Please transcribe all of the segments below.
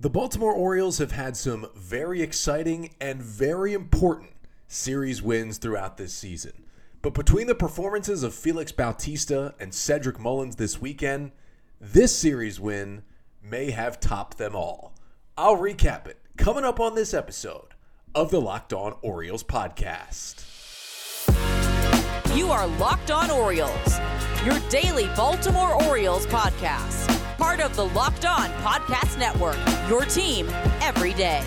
The Baltimore Orioles have had some very exciting and very important series wins throughout this season. But between the performances of Felix Bautista and Cedric Mullins this weekend, this series win may have topped them all. I'll recap it coming up on this episode of the Locked On Orioles podcast. You are Locked On Orioles, your daily Baltimore Orioles podcast part of the Locked On Podcast Network. Your team every day.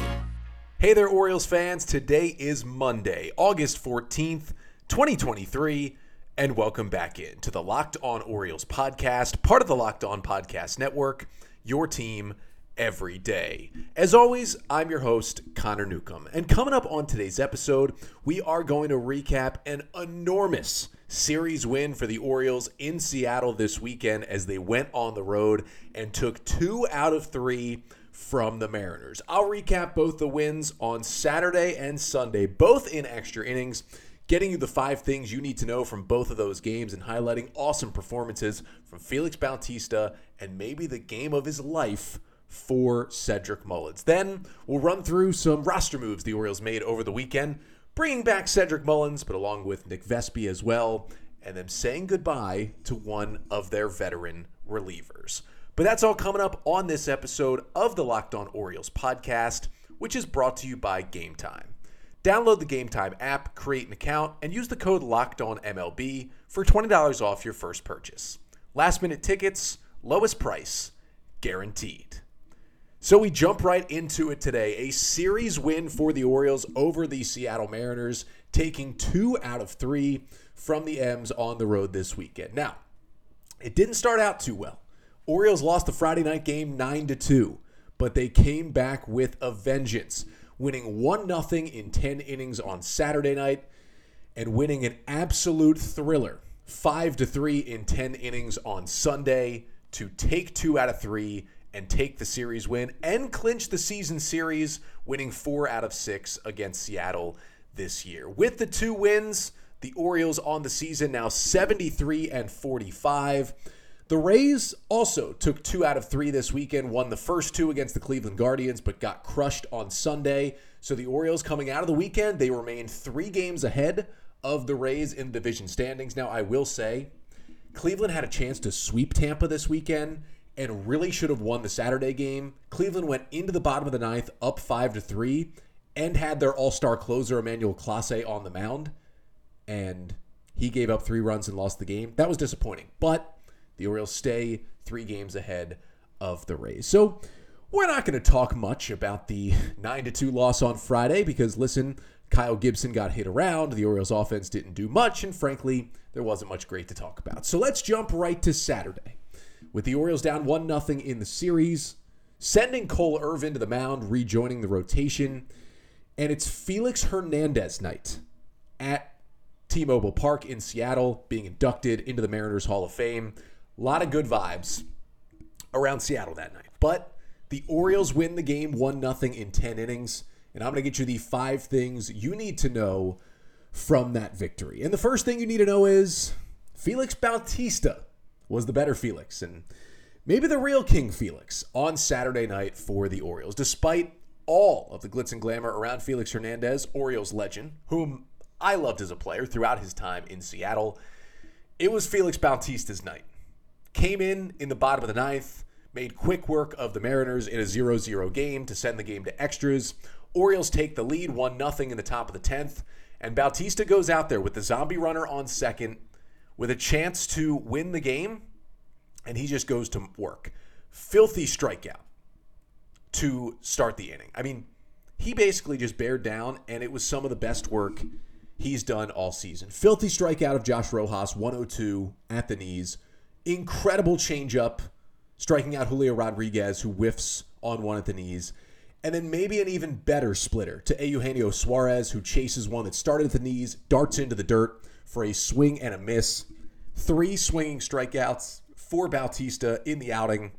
Hey there, Orioles fans. Today is Monday, August 14th, 2023, and welcome back in to the Locked On Orioles podcast, part of the Locked On Podcast Network. Your team every day. As always, I'm your host, Connor Newcomb. And coming up on today's episode, we are going to recap an enormous series win for the Orioles in Seattle this weekend as they went on the road and took two out of three from the Mariners. I'll recap both the wins on Saturday and Sunday, both in extra innings, getting you the five things you need to know from both of those games and highlighting awesome performances from Felix Bautista and maybe the game of his life for Cedric Mullins. Then we'll run through some roster moves the Orioles made over the weekend bringing back Cedric Mullins, but along with Nick Vespi as well, and them saying goodbye to one of their veteran relievers. But that's all coming up on this episode of the Locked On Orioles podcast, which is brought to you by Game Time. Download the Game Time app, create an account, and use the code Locked On MLB for $20 off your first purchase. Last minute tickets, lowest price, guaranteed. So we jump right into it today. A series win for the Orioles over the Seattle Mariners, taking two out of three from the M's on the road this weekend. Now, it didn't start out too well. Orioles lost the Friday night game 9 to 2, but they came back with a vengeance, winning 1 0 in 10 innings on Saturday night and winning an absolute thriller 5 to 3 in 10 innings on Sunday to take 2 out of 3 and take the series win and clinch the season series, winning four out of six against Seattle this year. With the two wins, the Orioles on the season now 73 and 45. The Rays also took two out of three this weekend, won the first two against the Cleveland Guardians, but got crushed on Sunday. So the Orioles coming out of the weekend, they remain three games ahead of the Rays in division standings. Now, I will say, Cleveland had a chance to sweep Tampa this weekend and really should have won the Saturday game. Cleveland went into the bottom of the ninth up five to three and had their all-star closer Emmanuel Clase on the mound, and he gave up three runs and lost the game. That was disappointing, but the Orioles stay three games ahead of the Rays. So we're not going to talk much about the nine to two loss on Friday because listen, Kyle Gibson got hit around. The Orioles offense didn't do much, and frankly, there wasn't much great to talk about. So let's jump right to Saturday with the Orioles down 1 0 in the series, sending Cole Irvin to the mound, rejoining the rotation. And it's Felix Hernandez night at T Mobile Park in Seattle, being inducted into the Mariners Hall of Fame. A lot of good vibes around Seattle that night. But the Orioles win the game 1 0 in 10 innings. And I'm going to get you the five things you need to know from that victory. And the first thing you need to know is Felix Bautista was the better Felix and maybe the real King Felix on Saturday night for the Orioles. Despite all of the glitz and glamour around Felix Hernandez, Orioles legend, whom I loved as a player throughout his time in Seattle, it was Felix Bautista's night. Came in in the bottom of the ninth, made quick work of the Mariners in a 0 0 game to send the game to extras. Orioles take the lead 1 0 in the top of the 10th, and Bautista goes out there with the zombie runner on second with a chance to win the game, and he just goes to work. Filthy strikeout to start the inning. I mean, he basically just bared down, and it was some of the best work he's done all season. Filthy strikeout of Josh Rojas, 102 at the knees. Incredible changeup, striking out Julio Rodriguez, who whiffs on one at the knees. And then maybe an even better splitter to Eugenio Suarez, who chases one that started at the knees, darts into the dirt for a swing and a miss. Three swinging strikeouts for Bautista in the outing,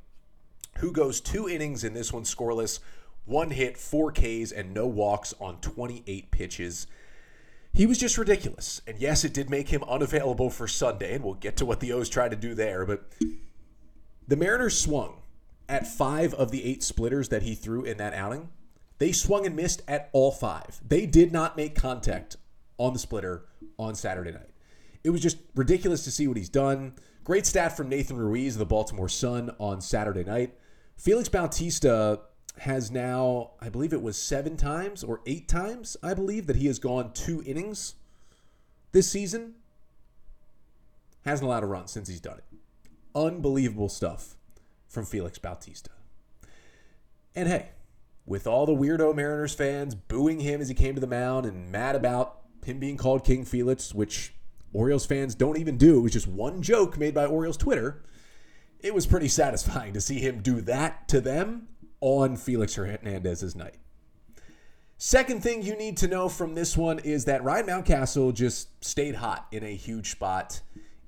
who goes two innings in this one scoreless, one hit, four Ks, and no walks on 28 pitches. He was just ridiculous. And yes, it did make him unavailable for Sunday, and we'll get to what the O's tried to do there. But the Mariners swung at five of the eight splitters that he threw in that outing, they swung and missed at all five. They did not make contact on the splitter on Saturday night. It was just ridiculous to see what he's done. Great stat from Nathan Ruiz of the Baltimore Sun on Saturday night. Felix Bautista has now, I believe it was seven times or eight times, I believe, that he has gone two innings this season. Hasn't allowed a run since he's done it. Unbelievable stuff from Felix Bautista. And hey, with all the weirdo Mariners fans booing him as he came to the mound and mad about him being called King Felix, which Orioles fans don't even do, it was just one joke made by Orioles Twitter. It was pretty satisfying to see him do that to them on Felix Hernandez's night. Second thing you need to know from this one is that Ryan Mountcastle just stayed hot in a huge spot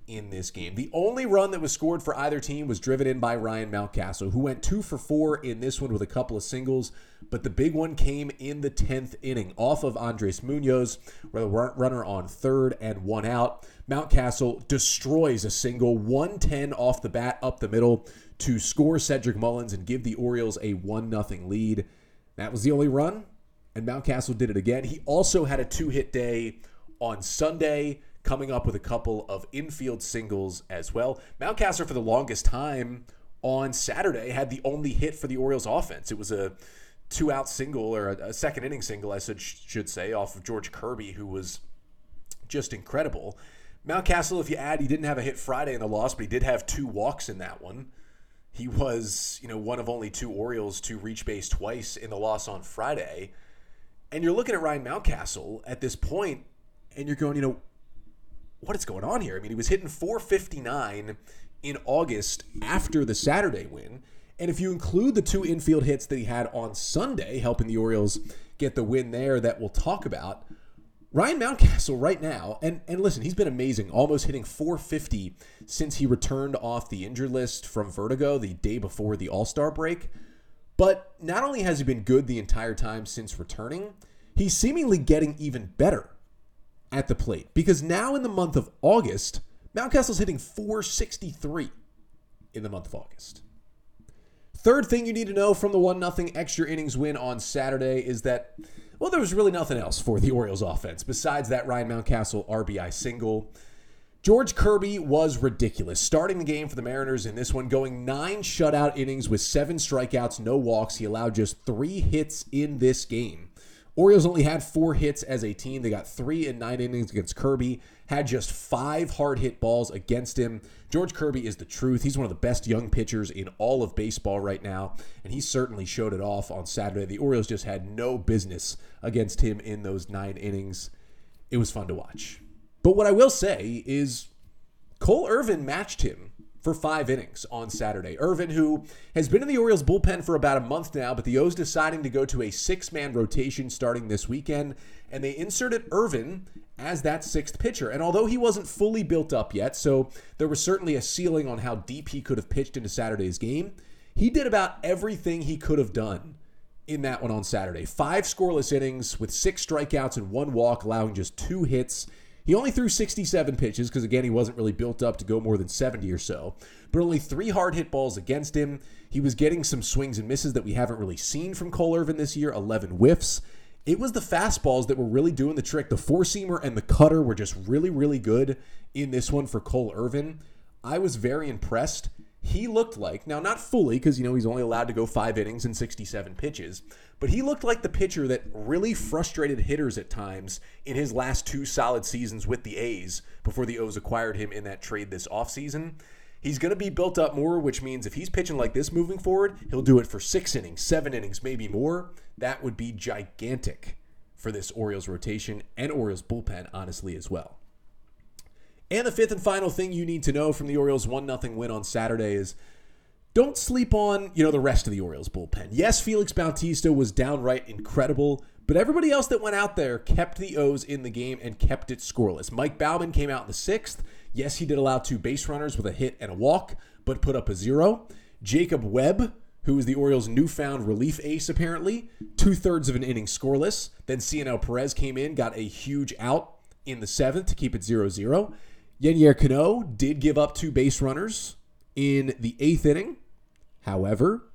in this game. The only run that was scored for either team was driven in by Ryan Mountcastle, who went two for four in this one with a couple of singles. But the big one came in the 10th inning off of Andres Munoz, where the runner on third and one out. Mountcastle destroys a single 110 off the bat up the middle to score Cedric Mullins and give the Orioles a 1 0 lead. That was the only run, and Mountcastle did it again. He also had a two hit day on Sunday coming up with a couple of infield singles as well. Mountcastle, for the longest time on Saturday, had the only hit for the Orioles offense. It was a two out single or a, second inning single, I should, should say, off of George Kirby, who was just incredible. Mountcastle, if you add, he didn't have a hit Friday in the loss, but he did have two walks in that one. He was, you know, one of only two Orioles to reach base twice in the loss on Friday. And you're looking at Ryan Mountcastle at this point, and you're going, you know, what is going on here? I mean, he was hitting 459 in August after the Saturday win. And if you include the two infield hits that he had on Sunday, helping the Orioles get the win there that we'll talk about, Ryan Mountcastle right now, and, and listen, he's been amazing, almost hitting 450 since he returned off the injured list from Vertigo the day before the All Star break. But not only has he been good the entire time since returning, he's seemingly getting even better at the plate because now in the month of August, Mountcastle's hitting 463 in the month of August. Third thing you need to know from the 1 0 extra innings win on Saturday is that, well, there was really nothing else for the Orioles offense besides that Ryan Mountcastle RBI single. George Kirby was ridiculous, starting the game for the Mariners in this one, going nine shutout innings with seven strikeouts, no walks. He allowed just three hits in this game. Orioles only had four hits as a team. They got three in nine innings against Kirby, had just five hard hit balls against him. George Kirby is the truth. He's one of the best young pitchers in all of baseball right now, and he certainly showed it off on Saturday. The Orioles just had no business against him in those nine innings. It was fun to watch. But what I will say is Cole Irvin matched him for five innings on Saturday. Irvin, who has been in the Orioles bullpen for about a month now, but the O's deciding to go to a six man rotation starting this weekend, and they inserted Irvin as that sixth pitcher. And although he wasn't fully built up yet, so there was certainly a ceiling on how deep he could have pitched into Saturday's game, he did about everything he could have done in that one on Saturday. Five scoreless innings with six strikeouts and one walk, allowing just two hits. He only threw 67 pitches because, again, he wasn't really built up to go more than 70 or so, but only three hard hit balls against him. He was getting some swings and misses that we haven't really seen from Cole Irvin this year 11 whiffs. It was the fastballs that were really doing the trick. The four seamer and the cutter were just really, really good in this one for Cole Irvin. I was very impressed he looked like, now not fully, because, you know, he's only allowed to go five innings and 67 pitches, but he looked like the pitcher that really frustrated hitters at times in his last two solid seasons with the A's before the O's acquired him in that trade this offseason. He's going to be built up more, which means if he's pitching like this moving forward, he'll do it for six innings, seven innings, maybe more. That would be gigantic for this Orioles rotation and Orioles bullpen, honestly, as well. And the fifth and final thing you need to know from the Orioles 1 0 win on Saturday is don't sleep on, you know, the rest of the Orioles bullpen. Yes, Felix Bautista was downright incredible, but everybody else that went out there kept the O's in the game and kept it scoreless. Mike Baumann came out in the sixth. Yes, he did allow two base runners with a hit and a walk, but put up a zero. Jacob Webb, who is the Orioles' newfound relief ace, apparently, two thirds of an inning scoreless. Then Cionel Perez came in, got a huge out in the seventh to keep it 0 0. Yennier Cano did give up two base runners in the eighth inning. However,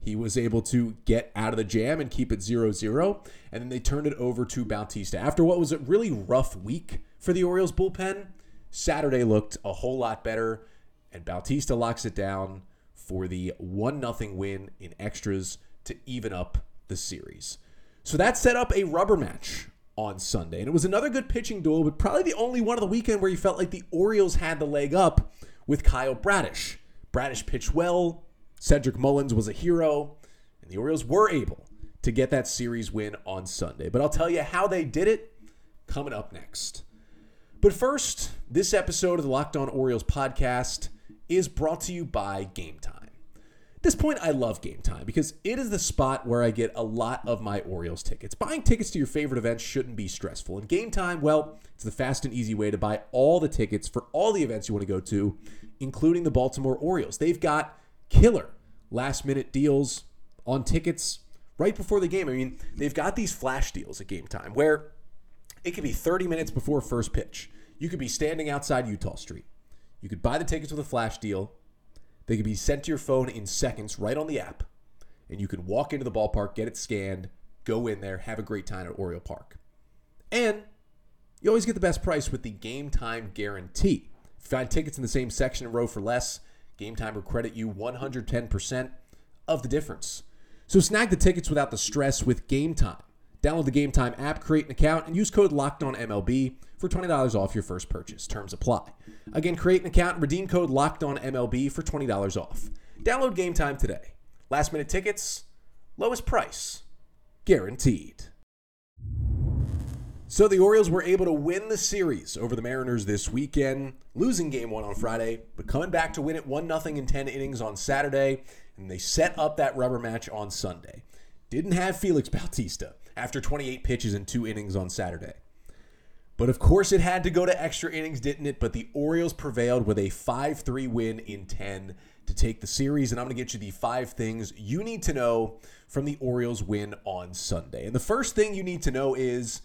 He was able to get out of the jam and keep it 0 0. And then they turned it over to Bautista. After what was a really rough week for the Orioles bullpen, Saturday looked a whole lot better. And Bautista locks it down for the 1 0 win in extras to even up the series. So that set up a rubber match on Sunday. And it was another good pitching duel, but probably the only one of the weekend where you felt like the Orioles had the leg up with Kyle Bradish. Bradish pitched well, Cedric Mullins was a hero, and the Orioles were able to get that series win on Sunday. But I'll tell you how they did it coming up next. But first, this episode of the Locked On Orioles podcast is brought to you by Game Time. This point, I love Game Time because it is the spot where I get a lot of my Orioles tickets. Buying tickets to your favorite events shouldn't be stressful. And Game Time, well, it's the fast and easy way to buy all the tickets for all the events you want to go to, including the Baltimore Orioles. They've got killer last minute deals on tickets right before the game. I mean, they've got these flash deals at game time where it could be 30 minutes before first pitch. You could be standing outside Eutaw Street. You could buy the tickets with a flash deal. They can be sent to your phone in seconds right on the app. And you can walk into the ballpark, get it scanned, go in there, have a great time at Oriole Park. And you always get the best price with the game time guarantee. If you find tickets in the same section and row for less, Game Time will credit you 110% of the difference. So snag the tickets without the stress with Game Time. Download the Game Time app, create an account, and use code LOCKEDONMLB for $20 off your first purchase. Terms apply. Again, create an account redeem code LOCKEDONMLB for $20 off. Download Game Time today. Last minute tickets, lowest price, guaranteed. So the Orioles were able to win the series over the Mariners this weekend, losing game one on Friday, but coming back to win it 1 0 in 10 innings on Saturday, and they set up that rubber match on Sunday. Didn't have Felix Bautista after 28 pitches and two innings on Saturday. But of course, it had to go to extra innings, didn't it? But the Orioles prevailed with a 5 3 win in 10 to take the series. And I'm going to get you the five things you need to know from the Orioles win on Sunday. And the first thing you need to know is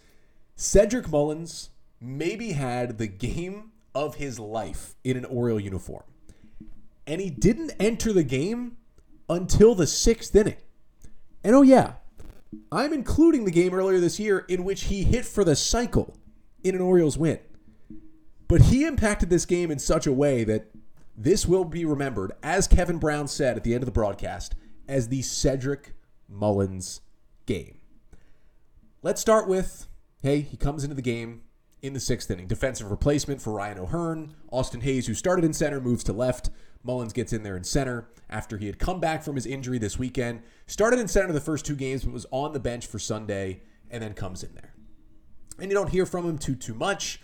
Cedric Mullins maybe had the game of his life in an Oriole uniform. And he didn't enter the game until the sixth inning. And oh, yeah, I'm including the game earlier this year in which he hit for the cycle in an Orioles win. But he impacted this game in such a way that this will be remembered, as Kevin Brown said at the end of the broadcast, as the Cedric Mullins game. Let's start with hey, he comes into the game in the sixth inning. Defensive replacement for Ryan O'Hearn. Austin Hays, who started in center, moves to left. Mullins gets in there in center after he had come back from his injury this weekend. Started in center the first two games, but was on the bench for Sunday and then comes in there. And you don't hear from him too too much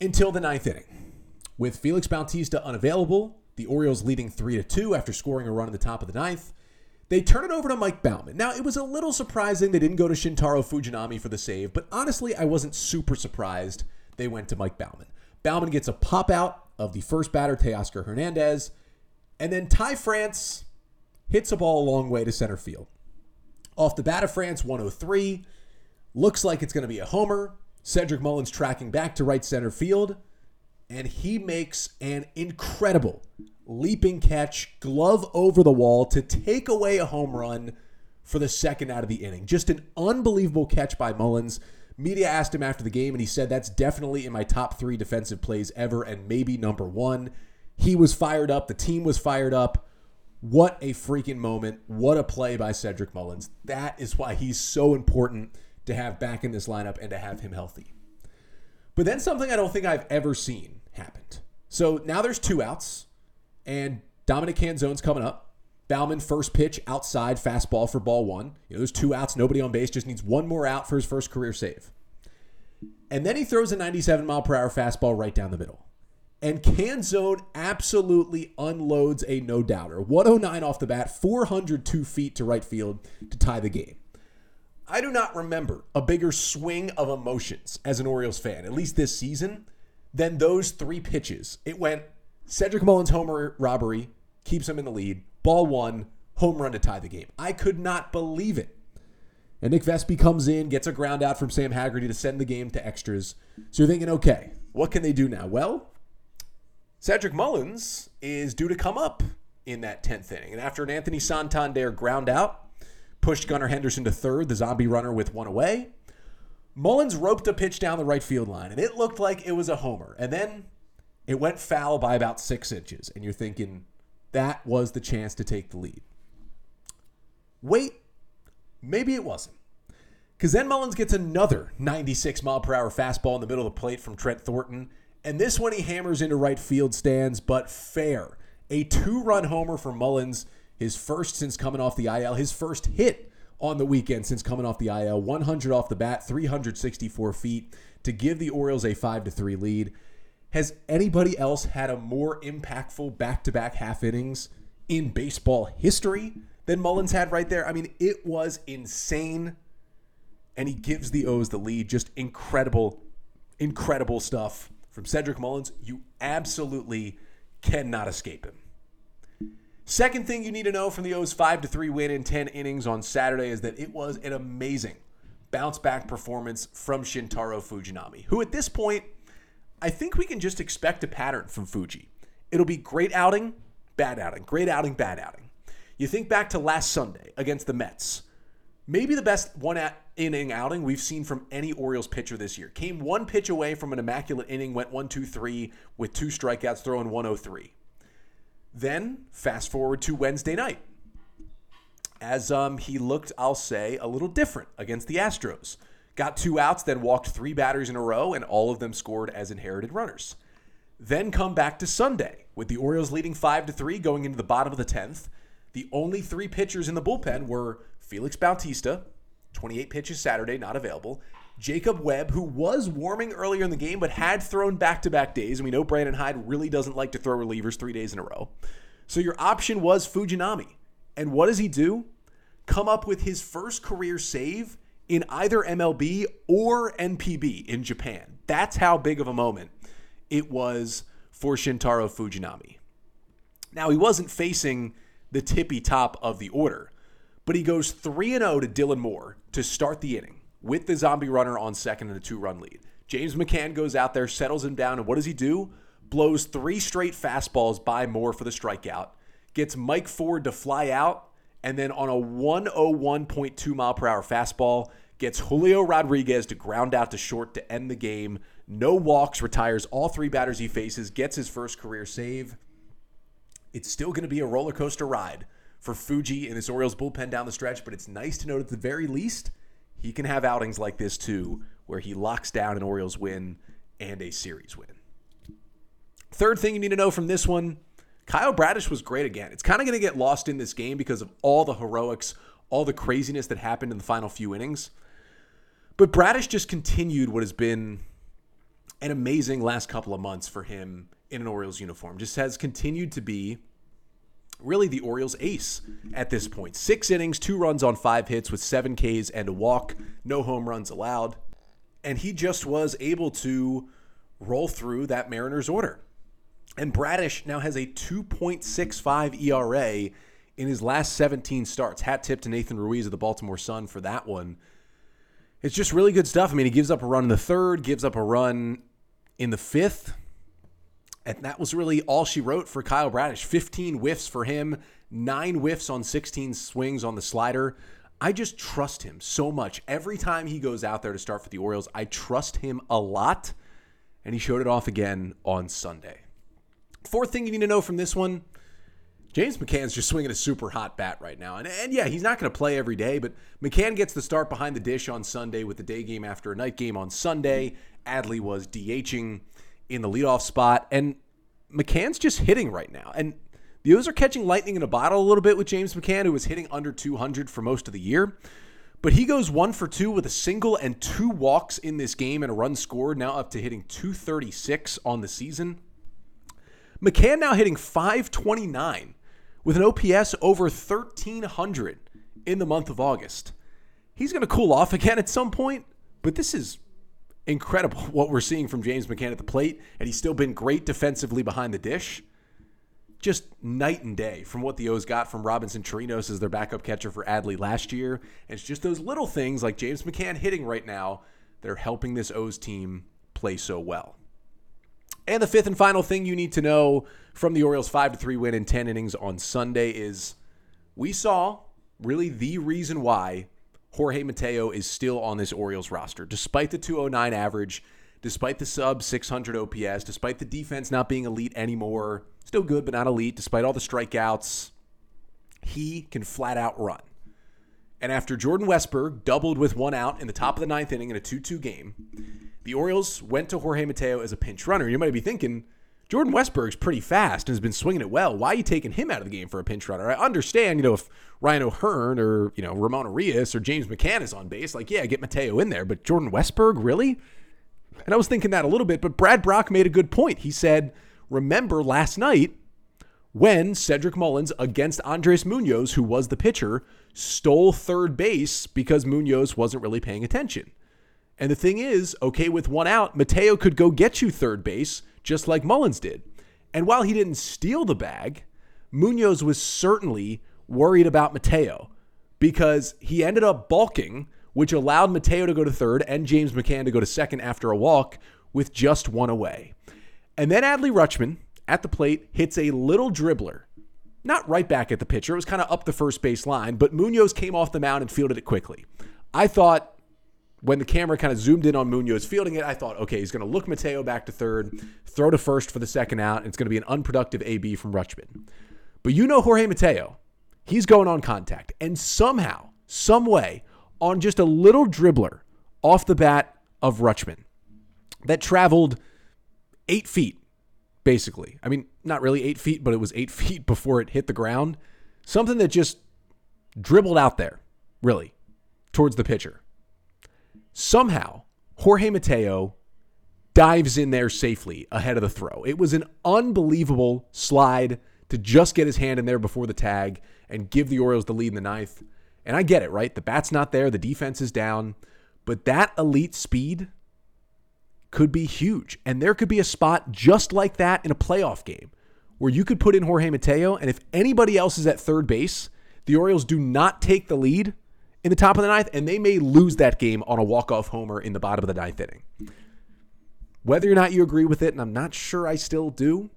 until the ninth inning. With Felix Bautista unavailable, the Orioles leading 3 to 2 after scoring a run in the top of the ninth. They turn it over to Mike Baumann. Now, it was a little surprising they didn't go to Shintaro Fujinami for the save, but honestly, I wasn't super surprised they went to Mike Baumann. Baumann gets a pop out of the first batter, Teoscar Hernandez, and then Ty France hits a ball a long way to center field. Off the bat of France, 103. Looks like it's going to be a homer. Cedric Mullins tracking back to right center field, and he makes an incredible leaping catch, glove over the wall to take away a home run for the second out of the inning. Just an unbelievable catch by Mullins. Media asked him after the game, and he said, That's definitely in my top three defensive plays ever, and maybe number one. He was fired up. The team was fired up. What a freaking moment. What a play by Cedric Mullins. That is why he's so important to have back in this lineup and to have him healthy. But then something I don't think I've ever seen happened. So now there's two outs, and Dominic Canzone's coming up. Baumann first pitch outside fastball for ball one. You know, there's two outs, nobody on base, just needs one more out for his first career save. And then he throws a 97 mile per hour fastball right down the middle. And Canzone absolutely unloads a no doubter. 109 off the bat, 402 feet to right field to tie the game. I do not remember a bigger swing of emotions as an Orioles fan, at least this season, than those three pitches. It went Cedric Mullins homer robbery, keeps him in the lead. Ball one, home run to tie the game. I could not believe it. And Nick Vespi comes in, gets a ground out from Sam Haggerty to send the game to extras. So you're thinking, okay, what can they do now? Well, Cedric Mullins is due to come up in that 10th inning. And after an Anthony Santander ground out, pushed Gunnar Henderson to third, the zombie runner with one away, Mullins roped a pitch down the right field line, and it looked like it was a homer. And then it went foul by about six inches. And you're thinking, that was the chance to take the lead. Wait, maybe it wasn't. Because then Mullins gets another 96 mile per hour fastball in the middle of the plate from Trent Thornton. And this one he hammers into right field stands, but fair. A two run homer for Mullins, his first since coming off the IL, his first hit on the weekend since coming off the IL. 100 off the bat, 364 feet to give the Orioles a 5 to 3 lead. Has anybody else had a more impactful back to back half innings in baseball history than Mullins had right there? I mean, it was insane. And he gives the O's the lead. Just incredible, incredible stuff from Cedric Mullins. You absolutely cannot escape him. Second thing you need to know from the O's 5 to 3 win in 10 innings on Saturday is that it was an amazing bounce back performance from Shintaro Fujinami, who at this point, I think we can just expect a pattern from Fuji. It'll be great outing, bad outing, great outing, bad outing. You think back to last Sunday against the Mets. Maybe the best one inning outing we've seen from any Orioles pitcher this year. Came one pitch away from an immaculate inning, went 1 2 3 with two strikeouts, throwing 103. Then fast forward to Wednesday night, as um, he looked, I'll say, a little different against the Astros. Got two outs, then walked three batters in a row, and all of them scored as inherited runners. Then come back to Sunday with the Orioles leading five to three going into the bottom of the tenth. The only three pitchers in the bullpen were Felix Bautista, 28 pitches Saturday, not available, Jacob Webb, who was warming earlier in the game but had thrown back to back days. And we know Brandon Hyde really doesn't like to throw relievers three days in a row. So your option was Fujinami. And what does he do? Come up with his first career save in either MLB or NPB in Japan. That's how big of a moment it was for Shintaro Fujinami. Now, he wasn't facing the tippy top of the order, but he goes 3 0 to Dylan Moore to start the inning with the zombie runner on second and a two run lead. James McCann goes out there, settles him down, and what does he do? Blows three straight fastballs by Moore for the strikeout, gets Mike Ford to fly out, and then on a 101.2 mile per hour fastball, gets Julio Rodriguez to ground out to short to end the game. No walks, retires all three batters he faces, gets his first career save. It's still going to be a roller coaster ride for Fuji and his Orioles bullpen down the stretch, but it's nice to note at the very least he can have outings like this too, where he locks down an Orioles win and a series win. Third thing you need to know from this one Kyle Bradish was great again. It's kind of going to get lost in this game because of all the heroics, all the craziness that happened in the final few innings. But Bradish just continued what has been an amazing last couple of months for him in an Orioles uniform. Just has continued to be really the Orioles' ace at this point. Six innings, two runs on five hits with seven Ks and a walk, no home runs allowed. And he just was able to roll through that Mariners order. And Bradish now has a 2.65 ERA in his last 17 starts. Hat tip to Nathan Ruiz of the Baltimore Sun for that one. It's just really good stuff. I mean, he gives up a run in the third, gives up a run in the fifth, and that was really all she wrote for Kyle Bradish 15 whiffs for him, nine whiffs on 16 swings on the slider. I just trust him so much. Every time he goes out there to start for the Orioles, I trust him a lot. And he showed it off again on Sunday. Fourth thing you need to know from this one James McCann's just swinging a super hot bat right now. And, and yeah, he's not going to play every day, but McCann gets the start behind the dish on Sunday with the day game after a night game on Sunday. Adley was DHing in the leadoff spot. And McCann's just hitting right now. And the O's are catching lightning in a bottle a little bit with James McCann, who was hitting under 200 for most of the year. But he goes one for two with a single and two walks in this game and a run scored, now up to hitting 236 on the season. McCann now hitting 529 with an OPS over 1300 in the month of August. He's going to cool off again at some point, but this is incredible what we're seeing from James McCann at the plate, and he's still been great defensively behind the dish. Just night and day from what the O's got from Robinson Chirinos as their backup catcher for Adley last year. And it's just those little things like James McCann hitting right now that are helping this O's team play so well. And the fifth and final thing you need to know from the Orioles 5 3 win in 10 innings on Sunday is we saw really the reason why Jorge Mateo is still on this Orioles roster, despite the 209 average, despite the sub 600 OPS, despite the defense not being elite anymore. Still good, but not elite, despite all the strikeouts. He can flat out run. And after Jordan Westburg doubled with one out in the top of the ninth inning in a 2 2 game, the Orioles went to Jorge Mateo as a pinch runner. You might be thinking, Jordan Westburg's pretty fast and has been swinging it well. Why are you taking him out of the game for a pinch runner? I understand, you know, if Ryan O'Hearn or, you know, Ramon Urias or James McCann is on base, like, yeah, get Mateo in there. But Jordan Westburg, really? And I was thinking that a little bit, but Brad Brach made a good point. He said, remember last night when Cedric Mullins against Andres Munoz, who was the pitcher, stole third base because Munoz wasn't really paying attention. And the thing is, okay, with one out, Mateo could go get you third base just like Mullins did. And while he didn't steal the bag, Munoz was certainly worried about Mateo because he ended up balking, which allowed Mateo to go to third and James McCann to go to second after a walk with just one away. And then Adley Rutschman at the plate hits a little dribbler. Not right back at the pitcher, it was kind of up the first base line, but Munoz came off the mound and fielded it quickly. I thought when the camera kind of zoomed in on Munoz fielding it, I thought, okay, he's going to look Mateo back to third, throw to first for the second out, and it's going to be an unproductive AB from Rutschman. But you know Jorge Mateo, he's going on contact. And somehow, some way, on just a little dribbler off the bat of Rutschman that traveled eight feet, basically. I mean, not really eight feet, but it was eight feet before it hit the ground. Something that just dribbled out there, really, towards the pitcher Somehow, Jorge Mateo dives in there safely ahead of the throw. It was an unbelievable slide to just get his hand in there before the tag and give the Orioles the lead in the ninth. And I get it, right? The bat's not there, the defense is down, but that elite speed could be huge. And there could be a spot just like that in a playoff game where you could put in Jorge Mateo, and if anybody else is at third base, the Orioles do not take the lead in the top of the ninth, and they may lose that game on a walk-off homer in the bottom of the ninth inning. Whether or not you agree with it, and I'm not sure I still do,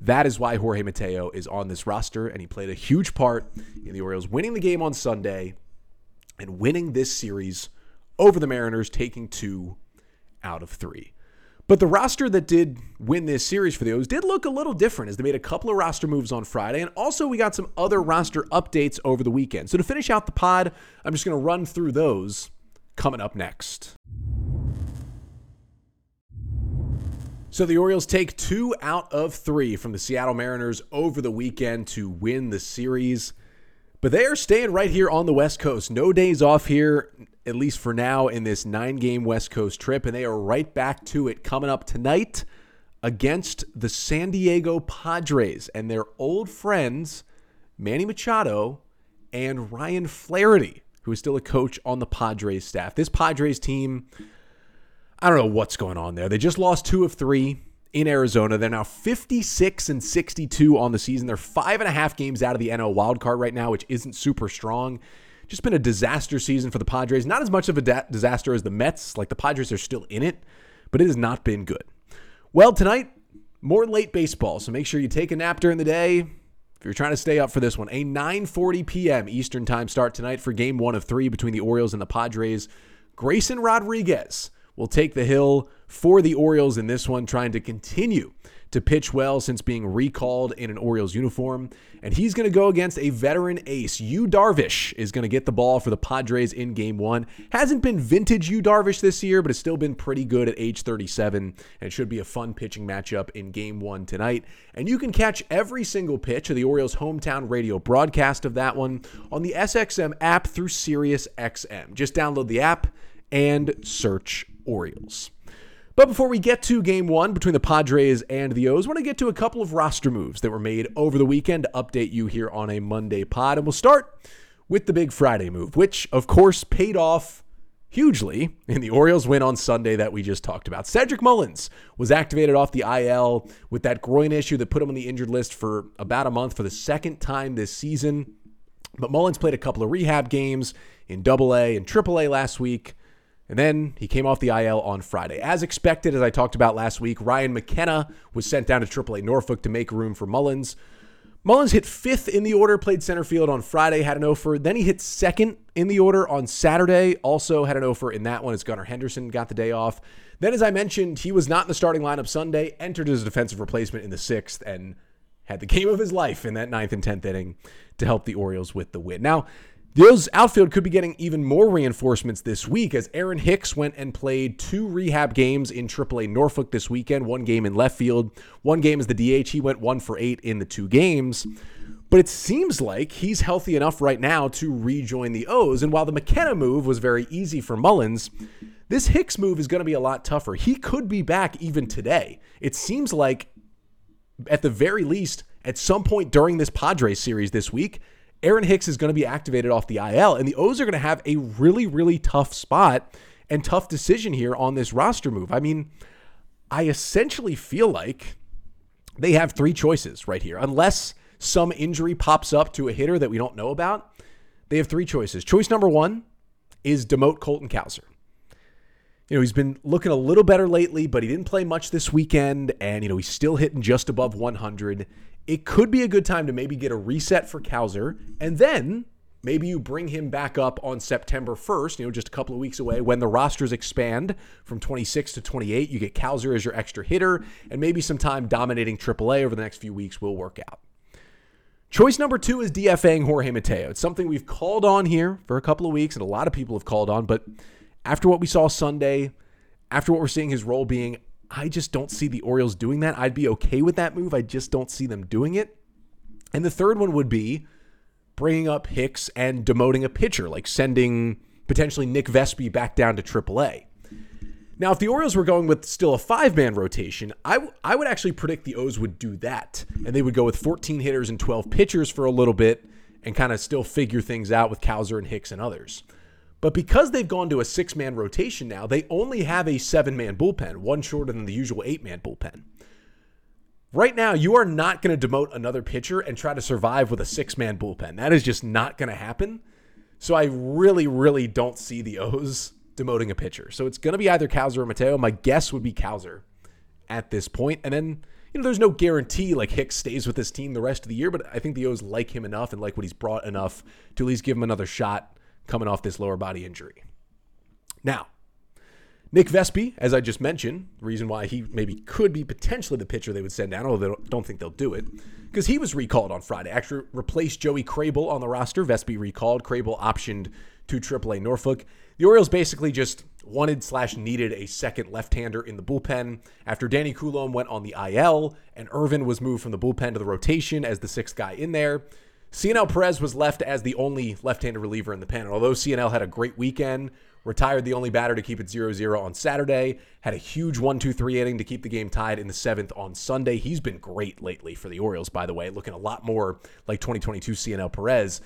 that is why Jorge Mateo is on this roster, and he played a huge part in the Orioles winning the game on Sunday and winning this series over the Mariners, taking two out of three. But the roster that did win this series for the O's did look a little different as they made a couple of roster moves on Friday. And also, we got some other roster updates over the weekend. So, to finish out the pod, I'm just going to run through those coming up next. So, the Orioles take two out of three from the Seattle Mariners over the weekend to win the series. But they are staying right here on the West Coast. No days off here, at least for now, in this nine game West Coast trip. And they are right back to it coming up tonight against the San Diego Padres and their old friends, Manny Machado and Ryan Flaherty, who is still a coach on the Padres staff. This Padres team, I don't know what's going on there. They just lost two of three in Arizona. They're now 56 and 62 on the season. They're five and a half games out of the NL wildcard right now, which isn't super strong just been a disaster season for the Padres. Not as much of a da- disaster as the Mets. Like the Padres are still in it, but it has not been good. Well, tonight, more late baseball. So make sure you take a nap during the day. If you're trying to stay up for this one, a 9:40 p.m. Eastern Time start tonight for Game One of three between the Orioles and the Padres. Grayson Rodriguez will take the hill for the Orioles in this one, trying to continue to pitch well since being recalled in an Orioles uniform. And he's going to go against a veteran ace. Yu Darvish is going to get the ball for the Padres in game one. Hasn't been vintage Yu Darvish this year, but has still been pretty good at age 37. And it should be a fun pitching matchup in game one tonight. And you can catch every single pitch of the Orioles' hometown radio broadcast of that one on the SXM app through SiriusXM. Just download the app and search Orioles. But before we get to game one between the Padres and the O's, I want to get to a couple of roster moves that were made over the weekend to update you here on a Monday pod. And we'll start with the big Friday move, which, of course, paid off hugely in the Orioles win on Sunday that we just talked about. Cedric Mullins was activated off the IL with that groin issue that put him on the injured list for about a month for the second time this season. But Mullins played a couple of rehab games in Double A and Triple A last week And then he came off the IL on Friday. As expected, as I talked about last week, Ryan McKenna was sent down to AAA Norfolk to make room for Mullins. Mullins hit fifth in the order, played center field on Friday, had an offer. Then he hit second in the order on Saturday, also had an offer in that one as Gunnar Henderson got the day off. Then, as I mentioned, he was not in the starting lineup Sunday, entered as a defensive replacement in the sixth, and had the game of his life in that ninth and tenth inning to help the Orioles with the win. Now, those outfield could be getting even more reinforcements this week as Aaron Hicks went and played two rehab games in AAA Norfolk this weekend, one game in left field, one game as the DH. He went one for eight in the two games. But it seems like he's healthy enough right now to rejoin the O's. And while the McKenna move was very easy for Mullins, this Hicks move is going to be a lot tougher. He could be back even today. It seems like, at the very least, at some point during this Padres series this week, Aaron Hicks is going to be activated off the IL, and the O's are going to have a really, really tough spot and tough decision here on this roster move. I mean, I essentially feel like they have three choices right here. Unless some injury pops up to a hitter that we don't know about, they have three choices. Choice number one is demote Colton Cowser. You know, he's been looking a little better lately, but he didn't play much this weekend, and, you know, he's still hitting just above 100 it could be a good time to maybe get a reset for Cowser, and then maybe you bring him back up on September 1st, you know, just a couple of weeks away when the rosters expand from 26 to 28. You get Cowser as your extra hitter, and maybe some time dominating AAA over the next few weeks will work out. Choice number two is DFAing Jorge Mateo. It's something we've called on here for a couple of weeks, and a lot of people have called on, but after what we saw Sunday, after what we're seeing his role being, I just don't see the Orioles doing that. I'd be okay with that move. I just don't see them doing it. And the third one would be bringing up Hicks and demoting a pitcher, like sending potentially Nick Vespi back down to AAA. Now, if the Orioles were going with still a five man rotation, I, w- I would actually predict the O's would do that. And they would go with 14 hitters and 12 pitchers for a little bit and kind of still figure things out with Cowser and Hicks and others. But because they've gone to a six man rotation now, they only have a seven man bullpen, one shorter than the usual eight man bullpen. Right now, you are not going to demote another pitcher and try to survive with a six man bullpen. That is just not going to happen. So I really, really don't see the O's demoting a pitcher. So it's going to be either Cowser or Mateo. My guess would be Cowser at this point. And then, you know, there's no guarantee like Hicks stays with this team the rest of the year, but I think the O's like him enough and like what he's brought enough to at least give him another shot coming off this lower body injury. Now, Nick Vespi, as I just mentioned, reason why he maybe could be potentially the pitcher they would send down, although they don't think they'll do it, because he was recalled on Friday. Actually, replaced Joey Krehbiel on the roster. Vespi recalled. Krehbiel optioned to AAA Norfolk. The Orioles basically just wanted slash needed a second left-hander in the bullpen after Danny Coulombe went on the IL and Irvin was moved from the bullpen to the rotation as the sixth guy in there. Cionel Perez was left as the only left-handed reliever in the pen. Although Cionel had a great weekend, retired the only batter to keep it 0-0 on Saturday, had a huge 1-2-3 inning to keep the game tied in the seventh on Sunday. He's been great lately for the Orioles, by the way, looking a lot more like 2022 Cionel Perez.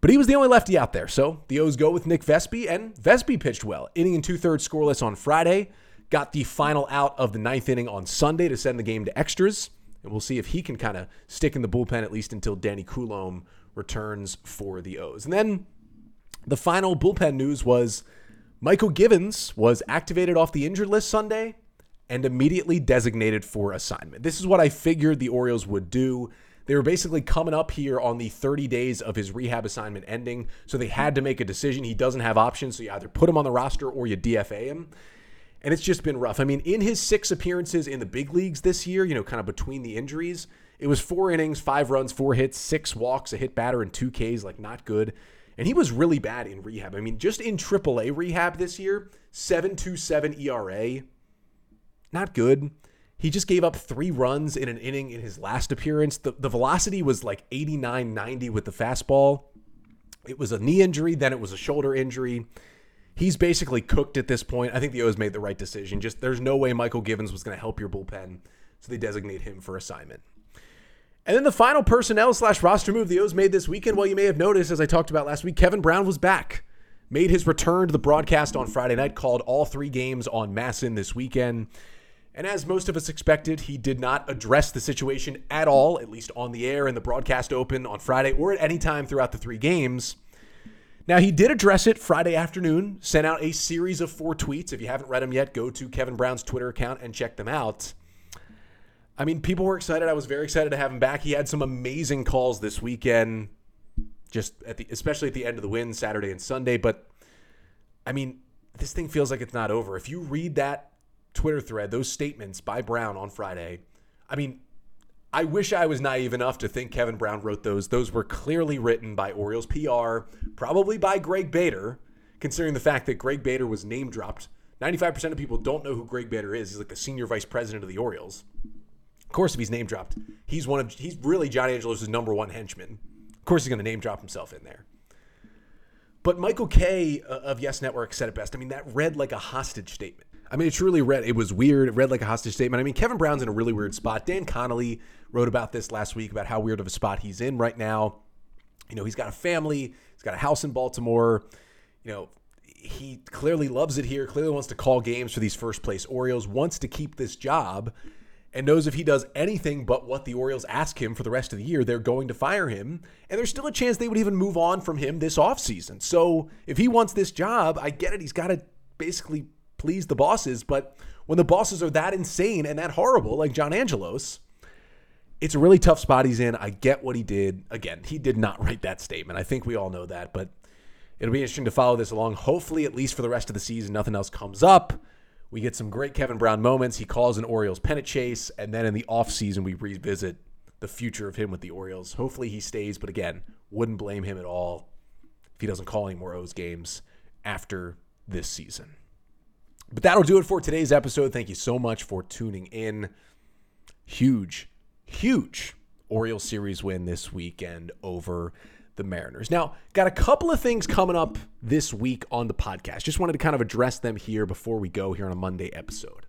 But he was the only lefty out there. So the O's go with Nick Vespi, and Vespi pitched well, inning and two-thirds scoreless on Friday. Got the final out of the ninth inning on Sunday to send the game to extras. And we'll see if he can kind of stick in the bullpen at least until Danny Coulombe returns for the O's. And then the final bullpen news was Mychal Givens was activated off the injured list Sunday and immediately designated for assignment. This is what I figured the Orioles would do. They were basically coming up here on the 30 days of his rehab assignment ending, so they had to make a decision. He doesn't have options, so you either put him on the roster or you DFA him and it's just been rough. I mean, in his six appearances in the big leagues this year, you know, kind of between the injuries, it was four innings, five runs, four hits, six walks, a hit batter, and two Ks, like not good. And he was really bad in rehab. I mean, just in AAA rehab this year, 7.27 ERA, not good. He just gave up three runs in an inning in his last appearance. The, the velocity was like 89 90 with the fastball. It was a knee injury, then it was a shoulder injury he's basically cooked at this point. I think the O's made the right decision. Just there's no way Mychal Givens was going to help your bullpen, so they designate him for assignment. And then the final personnel slash roster move the O's made this weekend. Well, you may have noticed, as I talked about last week, Kevin Brown was back. Made his return to the broadcast on Friday night, called all three games on MASN this weekend. And as most of us expected, he did not address the situation at all, at least on the air in the broadcast open on Friday or at any time throughout the three games. Now, he did address it Friday afternoon, sent out a series of four tweets. If you haven't read them yet, go to Kevin Brown's Twitter account and check them out. I mean, people were excited. I was very excited to have him back. He had some amazing calls this weekend, just at the especially at the end of the win Saturday and Sunday. But I mean, this thing feels like it's not over. If you read that Twitter thread, those statements by Brown on Friday, I mean, I wish I was naive enough to think Kevin Brown wrote those. Those were clearly written by Orioles PR, probably by Greg Bader, considering the fact that Greg Bader was name dropped. 95% of people don't know who Greg Bader is. He's like the senior vice president of the Orioles. Of course, if he's name dropped, he's one of he's really John Angelos' number one henchman. Of course, he's going to name drop himself in there. But Michael Kay uh, of Yes Network said it best. I mean, that read like a hostage statement. I mean, it truly read. It was weird. It read like a hostage statement. I mean, Kevin Brown's in a really weird spot. Dan Connolly wrote about this last week about how weird of a spot he's in right now. You know, he's got a family. He's got a house in Baltimore. You know, he clearly loves it here. Clearly wants to call games for these first place Orioles. Wants to keep this job and knows if he does anything but what the Orioles ask him for the rest of the year, they're going to fire him. And there's still a chance they would even move on from him this offseason. So if he wants this job, I get it. He's got to basically please the bosses. But when the bosses are that insane and that horrible, like John Angelos, it's a really tough spot he's in. I get what he did. Again, he did not write that statement. I think we all know that. But it'll be interesting to follow this along. Hopefully, at least for the rest of the season, nothing else comes up. We get some great Kevin Brown moments. He calls an Orioles pennant chase, and then in the offseason, we revisit the future of him with the Orioles. Hopefully, he stays, but again, wouldn't blame him at all if he doesn't call any more O's games after this season. But that'll do it for today's episode. Thank you so much for tuning in. Huge, huge Orioles series win this weekend over the Mariners. Now, got a couple of things coming up this week on the podcast. Just wanted to kind of address them here before we go here on a Monday episode.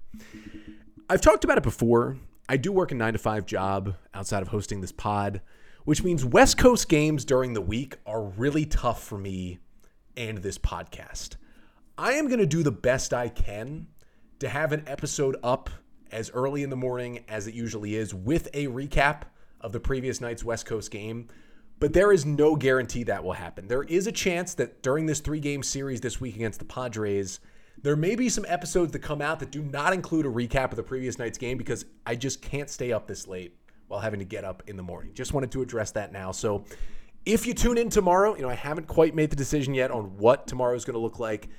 I've talked about it before. I do work a nine to five job outside of hosting this pod, which means West Coast games during the week are really tough for me and this podcast. I am going to do the best I can to have an episode up as early in the morning as it usually is with a recap of the previous night's West Coast game but there is no guarantee that will happen. There is a chance that during this three game series this week against the Padres, there may be some episodes that come out that do not include a recap of the previous night's game because I just can't stay up this late while having to get up in the morning. Just wanted to address that now. So if you tune in tomorrow, you know, I haven't quite made the decision yet on what tomorrow is going to look like.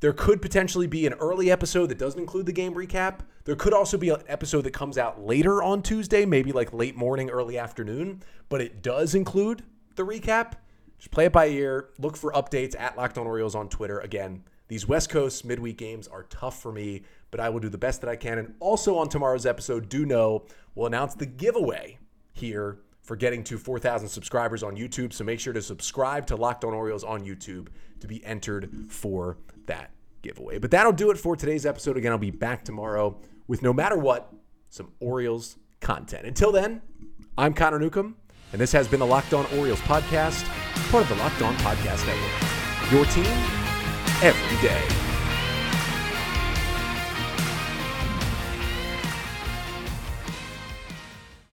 There could potentially be an early episode that doesn't include the game recap. There could also be an episode that comes out later on Tuesday, maybe like late morning, early afternoon, but it does include the recap. Just play it by ear. Look for updates at Locked On Orioles on Twitter. Again, these West Coast midweek games are tough for me, but I will do the best that I can. And also on tomorrow's episode, do know we'll announce the giveaway here for getting to 4,000 subscribers on YouTube. So make sure to subscribe to Locked On Orioles on YouTube to be entered for that giveaway. But that'll do it for today's episode. Again, I'll be back tomorrow with no matter what, some Orioles content. Until then, I'm Connor Newcomb, and this has been the Locked On Orioles podcast, part of the Locked On Podcast Network. Your team every day.